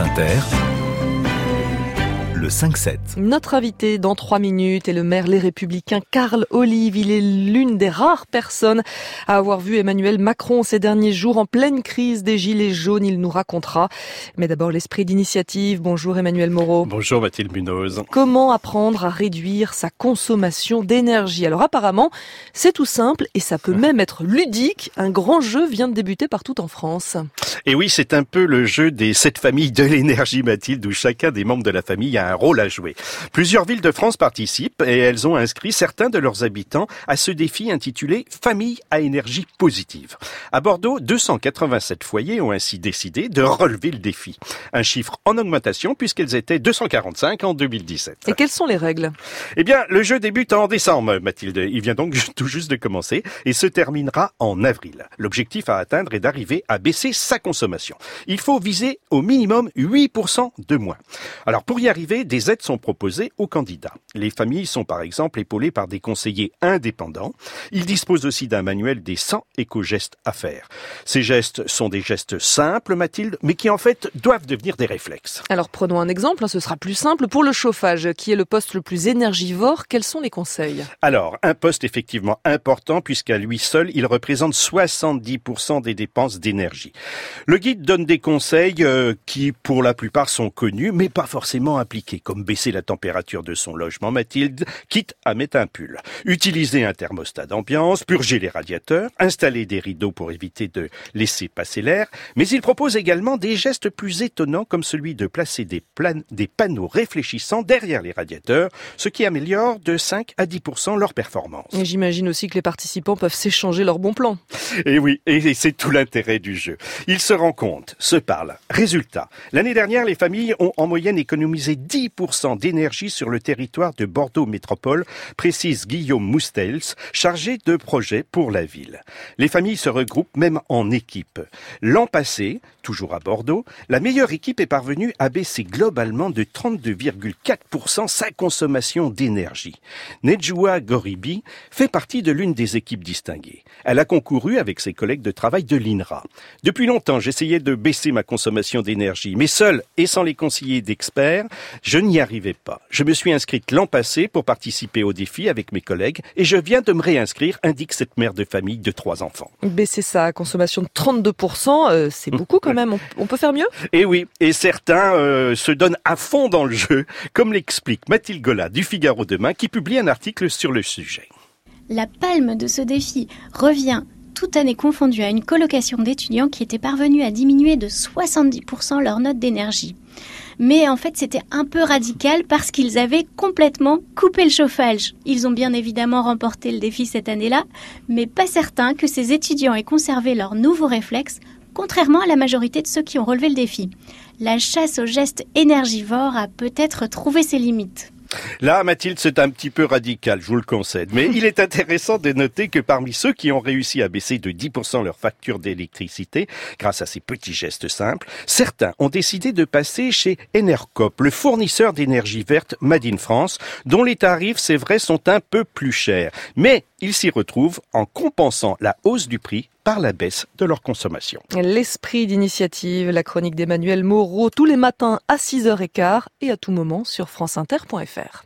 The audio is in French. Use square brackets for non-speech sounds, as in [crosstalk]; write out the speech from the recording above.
Inter, le 5-7. Notre invité dans trois minutes est le maire Les Républicains Carl Olive. Il est l'une des rares personnes à avoir vu Emmanuel Macron ces derniers jours en pleine crise des gilets jaunes. Il nous racontera. Mais d'abord l'esprit d'initiative. Bonjour Emmanuel Moreau. Bonjour Mathilde Munoz. Comment apprendre à réduire sa consommation d'énergie? Alors apparemment, c'est tout simple et ça peut même être ludique. Un grand jeu vient de débuter partout en France. Et oui, c'est un peu le jeu des sept familles de l'énergie, Mathilde, où chacun des membres de la famille a un rôle à jouer. Plusieurs villes de France participent et elles ont inscrit certains de leurs habitants à ce défi intitulé Famille à énergie positive. À Bordeaux, 287 foyers ont ainsi décidé de [laughs] relever le défi. Un chiffre en augmentation puisqu'elles étaient 245 en 2017. Et quelles sont les règles? Eh bien, le jeu débute en décembre, Mathilde. Il vient donc [laughs] tout juste de commencer et se terminera en avril. L'objectif à atteindre est d'arriver à baisser sa consommation. Il faut viser au minimum 8% de moins. Alors pour y arriver, des aides sont proposées aux candidats. Les familles sont par exemple épaulées par des conseillers indépendants. Ils disposent aussi d'un manuel des 100 éco-gestes à faire. Ces gestes sont des gestes simples, Mathilde, mais qui en fait doivent devenir des réflexes. Alors prenons un exemple, hein, ce sera plus simple. Pour le chauffage, qui est le poste le plus énergivore, quels sont les conseils? Alors, un poste effectivement important puisqu'à lui seul, il représente 70% des dépenses d'énergie. Le guide donne des conseils euh, qui, pour la plupart, sont connus, mais pas forcément appliqués, comme baisser la température de son logement, Mathilde, quitte à mettre un pull. Utiliser un thermostat d'ambiance, purger les radiateurs, installer des rideaux pour éviter de laisser passer l'air, mais il propose également des gestes plus étonnants comme celui de placer des, des panneaux réfléchissants derrière les radiateurs, ce qui améliore de 5 à 10% leur performance. Et j'imagine aussi que les participants peuvent s'échanger leurs bons plans. Et oui, et c'est tout l'intérêt du jeu. Ils se rencontrent, se parlent. Résultat, l'année dernière, les familles ont en moyenne économisé 10% d'énergie sur le territoire de Bordeaux Métropole, précise Guillaume Moustels, chargé de projets pour la ville. Les familles se regroupent même en équipe. L'an passé, toujours à Bordeaux, la meilleure équipe est parvenue à baisser globalement de 32,4% sa consommation d'énergie. Nejua Goribi fait partie de l'une des équipes distinguées. Elle a concouru avec ses collègues de travail de l'INRA. Depuis longtemps, j'essayais de baisser ma consommation d'énergie, mais seul et sans les conseillers d'experts, je n'y arrivais pas. Je me suis inscrite l'an passé pour participer au défi avec mes collègues et je viens de me réinscrire, indique cette mère de famille de trois enfants. Baisser sa consommation de 32%, euh, c'est [laughs] beaucoup quand même. On, peut faire mieux? Et oui, et certains euh, se donnent à fond dans le jeu, comme l'explique Mathilde Gola du Figaro Demain qui publie un article sur le sujet. La palme de ce défi revient toute année confondue à une colocation d'étudiants qui étaient parvenus à diminuer de 70% leur note d'énergie. Mais en fait, c'était un peu radical parce qu'ils avaient complètement coupé le chauffage. Ils ont bien évidemment remporté le défi cette année-là, mais pas certain que ces étudiants aient conservé leur nouveau réflexe, contrairement à la majorité de ceux qui ont relevé le défi. La chasse aux gestes énergivores a peut-être trouvé ses limites. Là, Mathilde, c'est un petit peu radical, je vous le concède. Mais il est intéressant de noter que parmi ceux qui ont réussi à baisser de 10% leur facture d'électricité, grâce à ces petits gestes simples, certains ont décidé de passer chez Enercop, le fournisseur d'énergie verte Made in France, dont les tarifs, c'est vrai, sont un peu plus chers. Mais ils s'y retrouvent en compensant la hausse du prix par la baisse de leur consommation. L'esprit d'initiative, la chronique d'Emmanuel Moreau, tous les matins à 6h15 et à tout moment sur franceinter.fr.